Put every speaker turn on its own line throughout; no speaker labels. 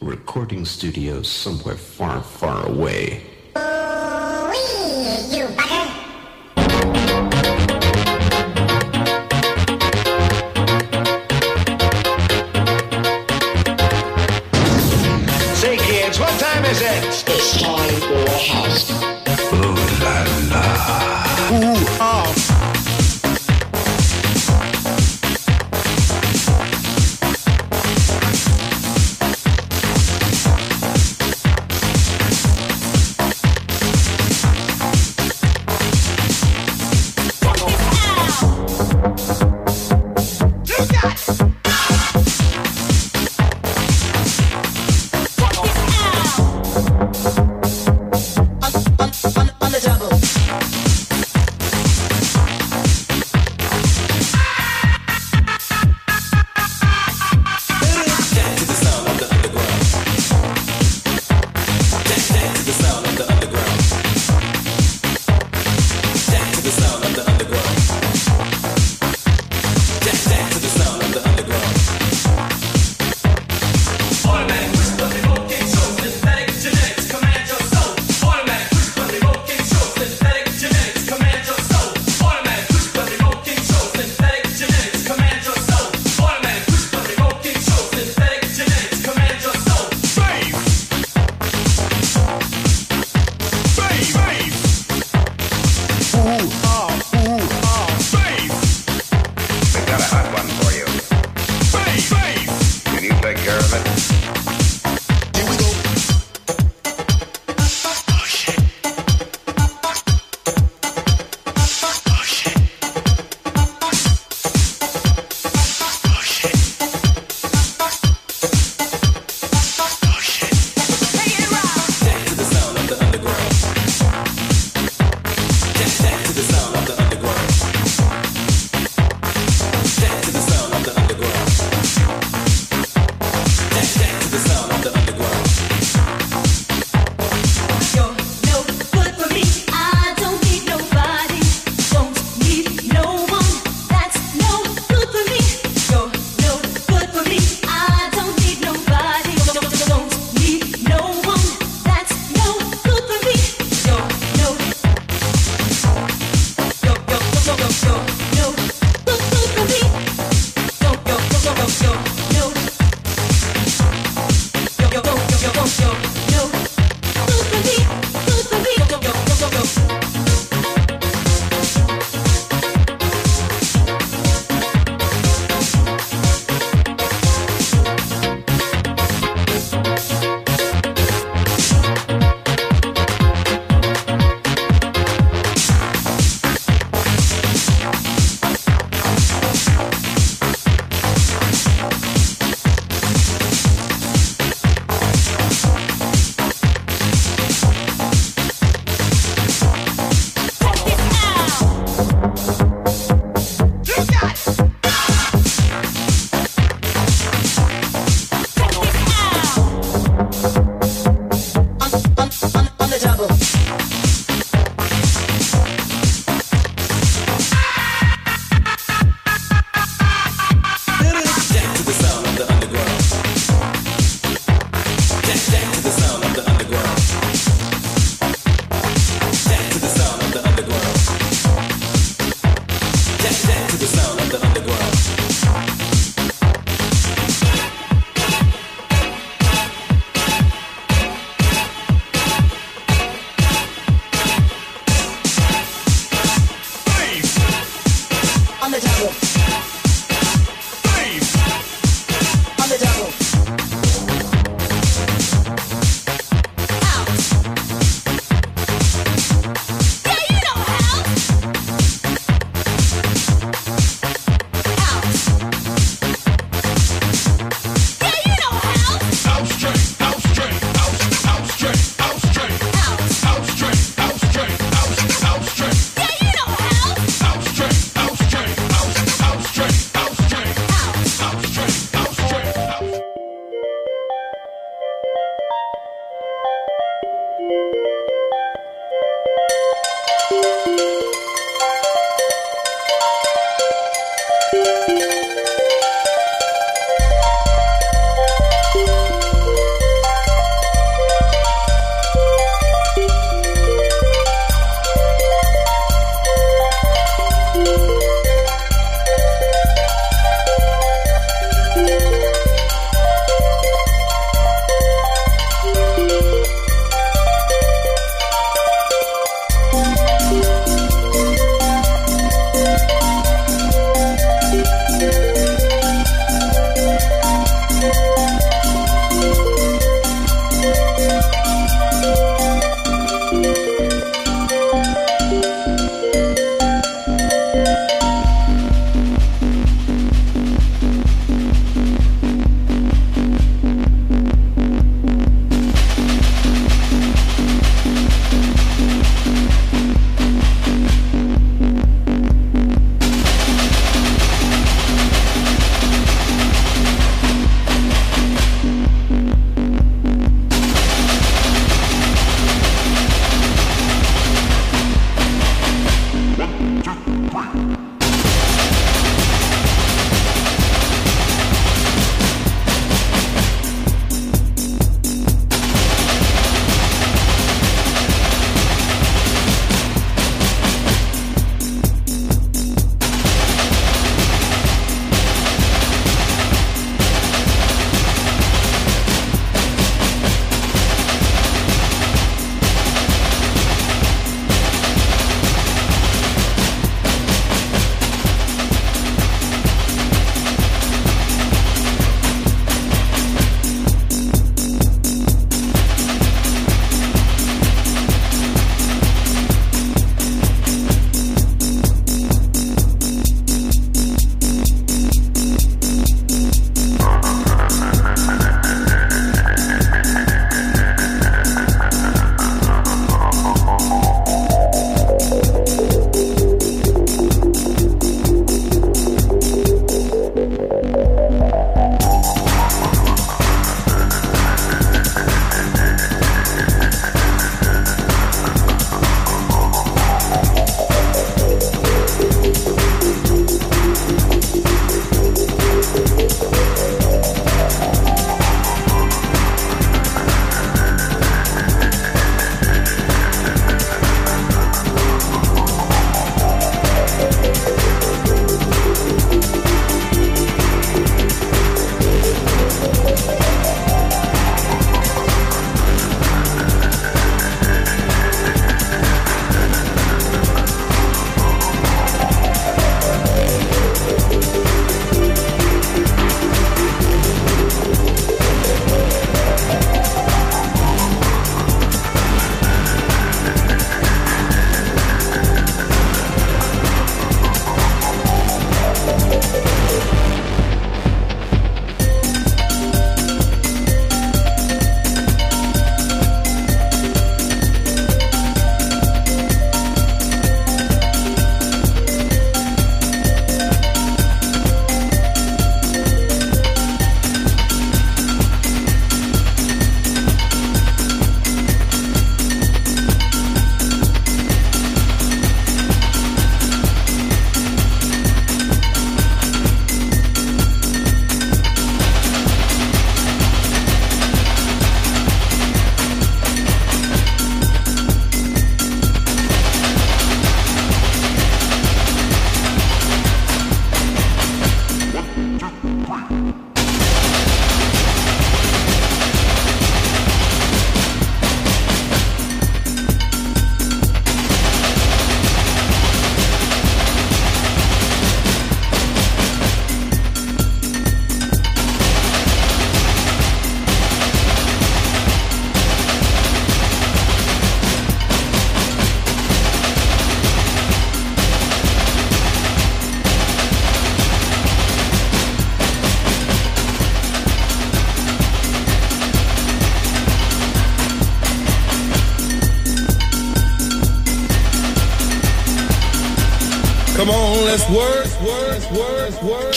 recording studio somewhere far, far away.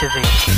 activate.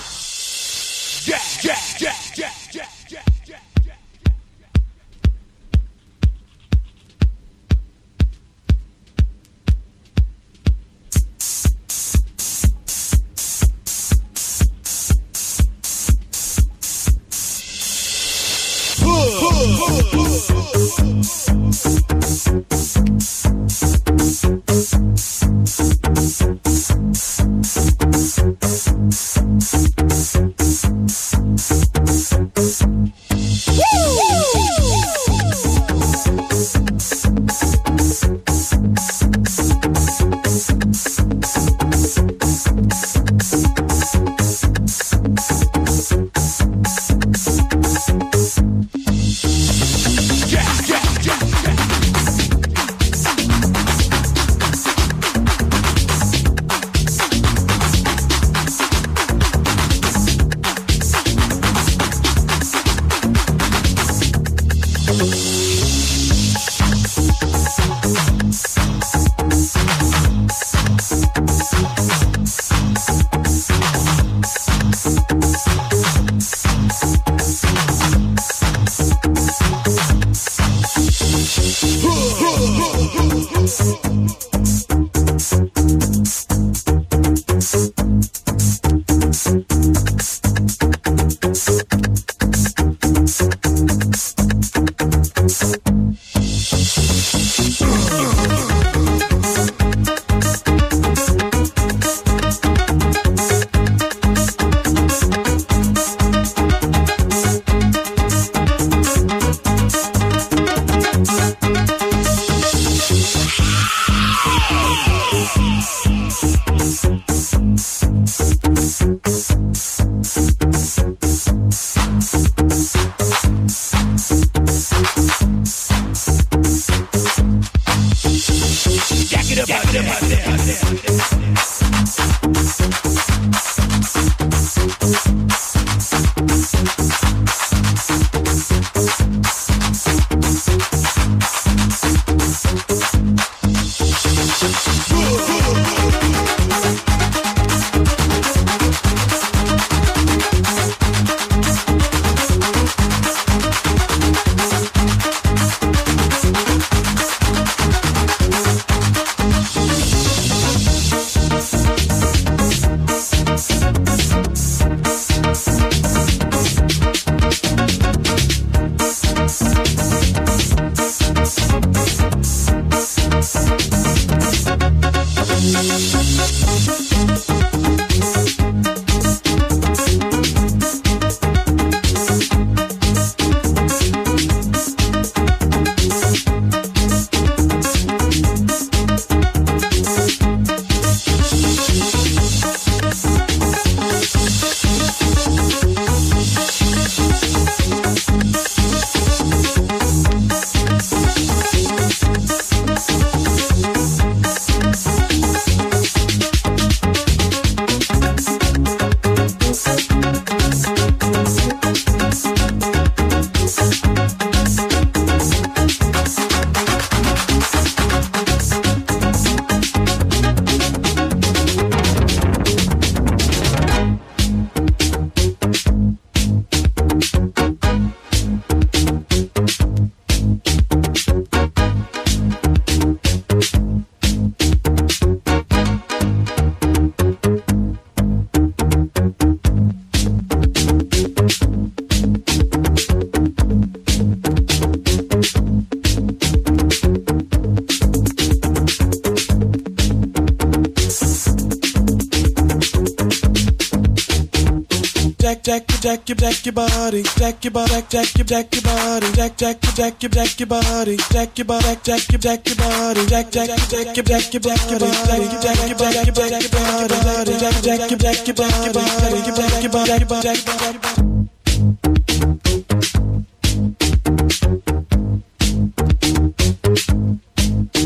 Your jack your body, jack your body, jack your jack your body, jack jack your jack your jack your body, jack your body, jack your jack your body, jack jack your jack your jack your jack your body, jack your jack your jack your body, jack jack your jack your jack your body, jack your body, jack your body.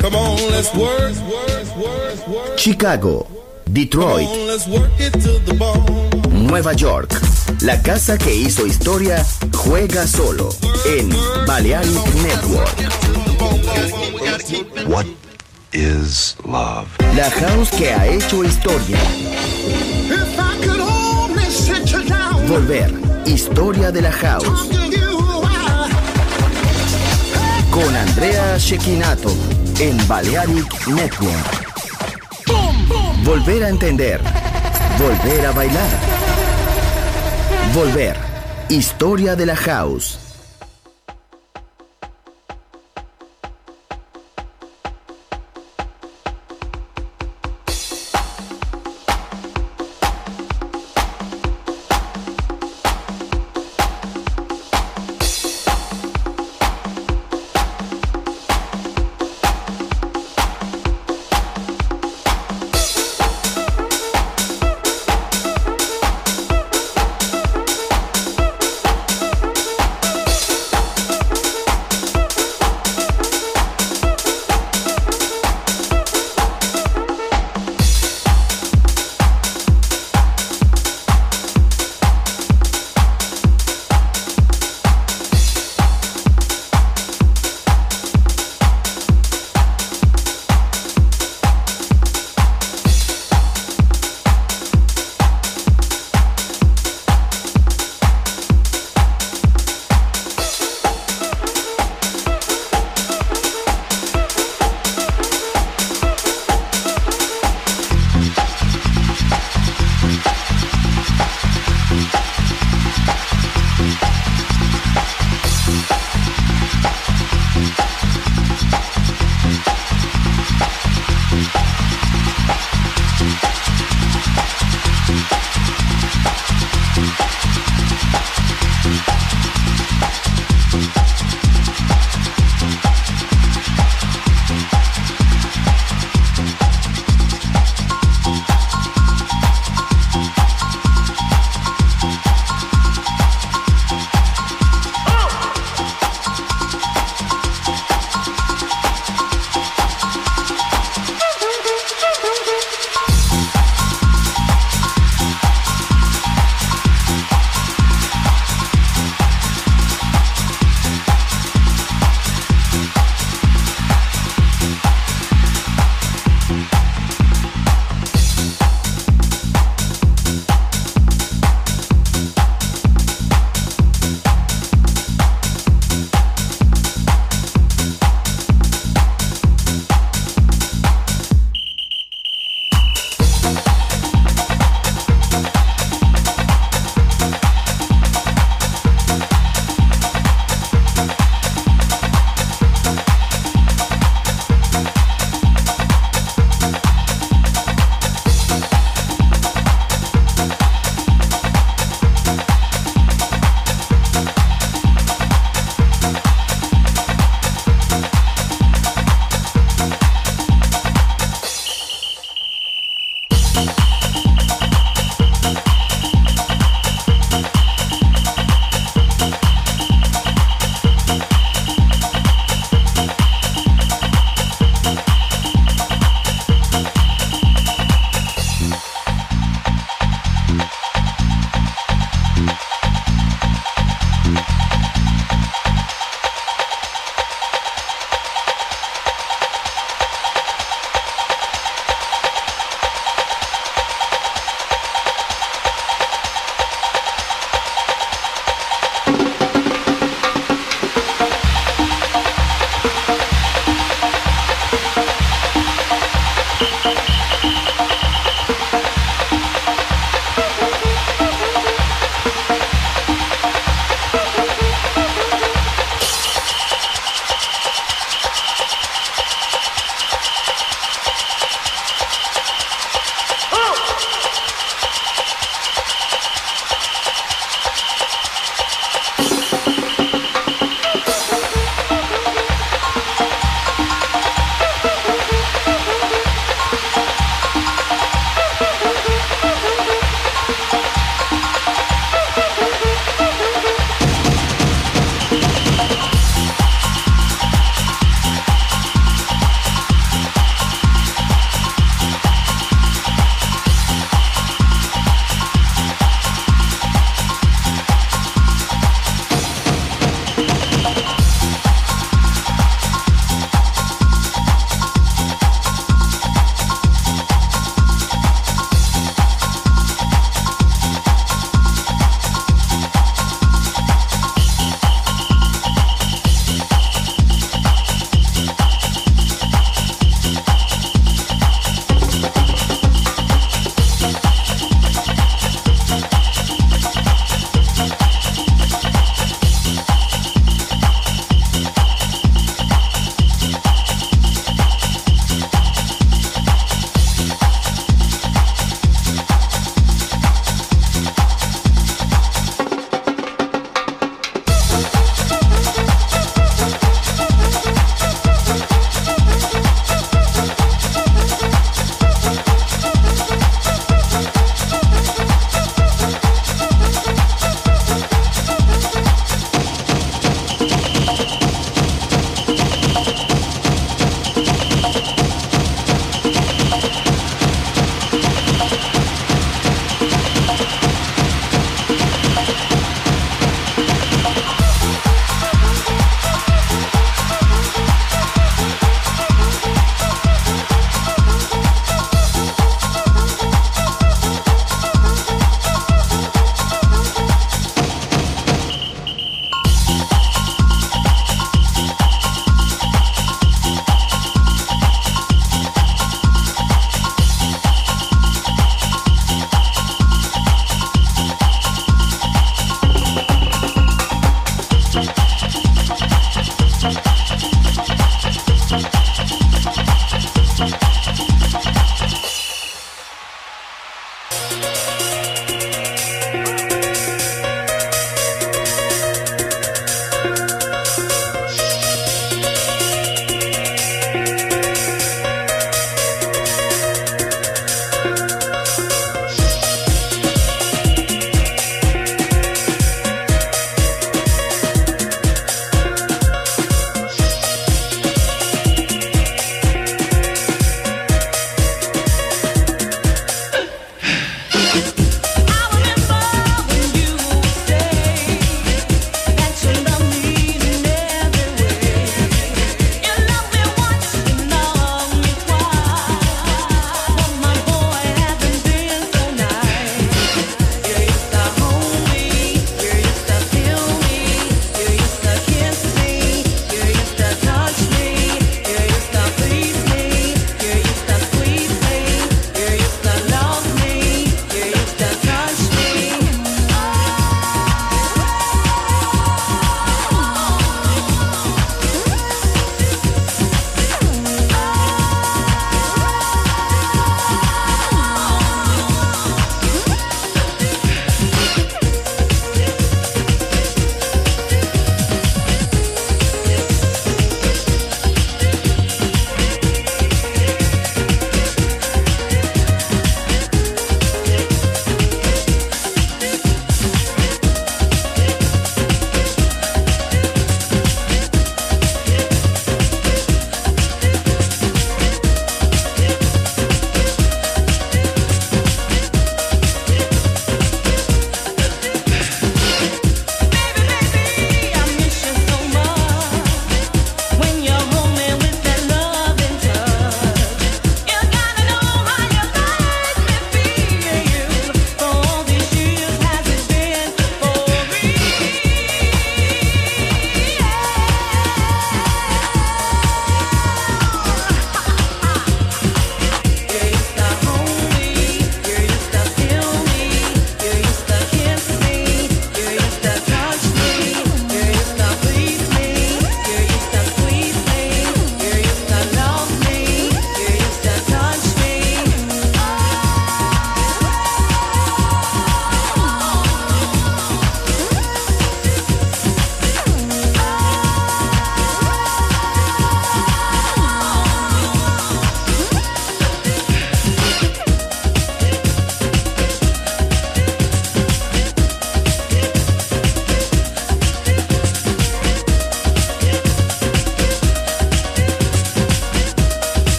Come on, let's work, work, work, work.
Chicago, Detroit,
Come on, let's work it to the bone.
Nueva York. La casa que hizo historia juega solo en Balearic Network.
What is love?
La house que ha hecho historia. Volver. Historia de la house. Con Andrea Shekinato en Balearic Network. Volver a entender. Volver a bailar. Volver. Historia de la house.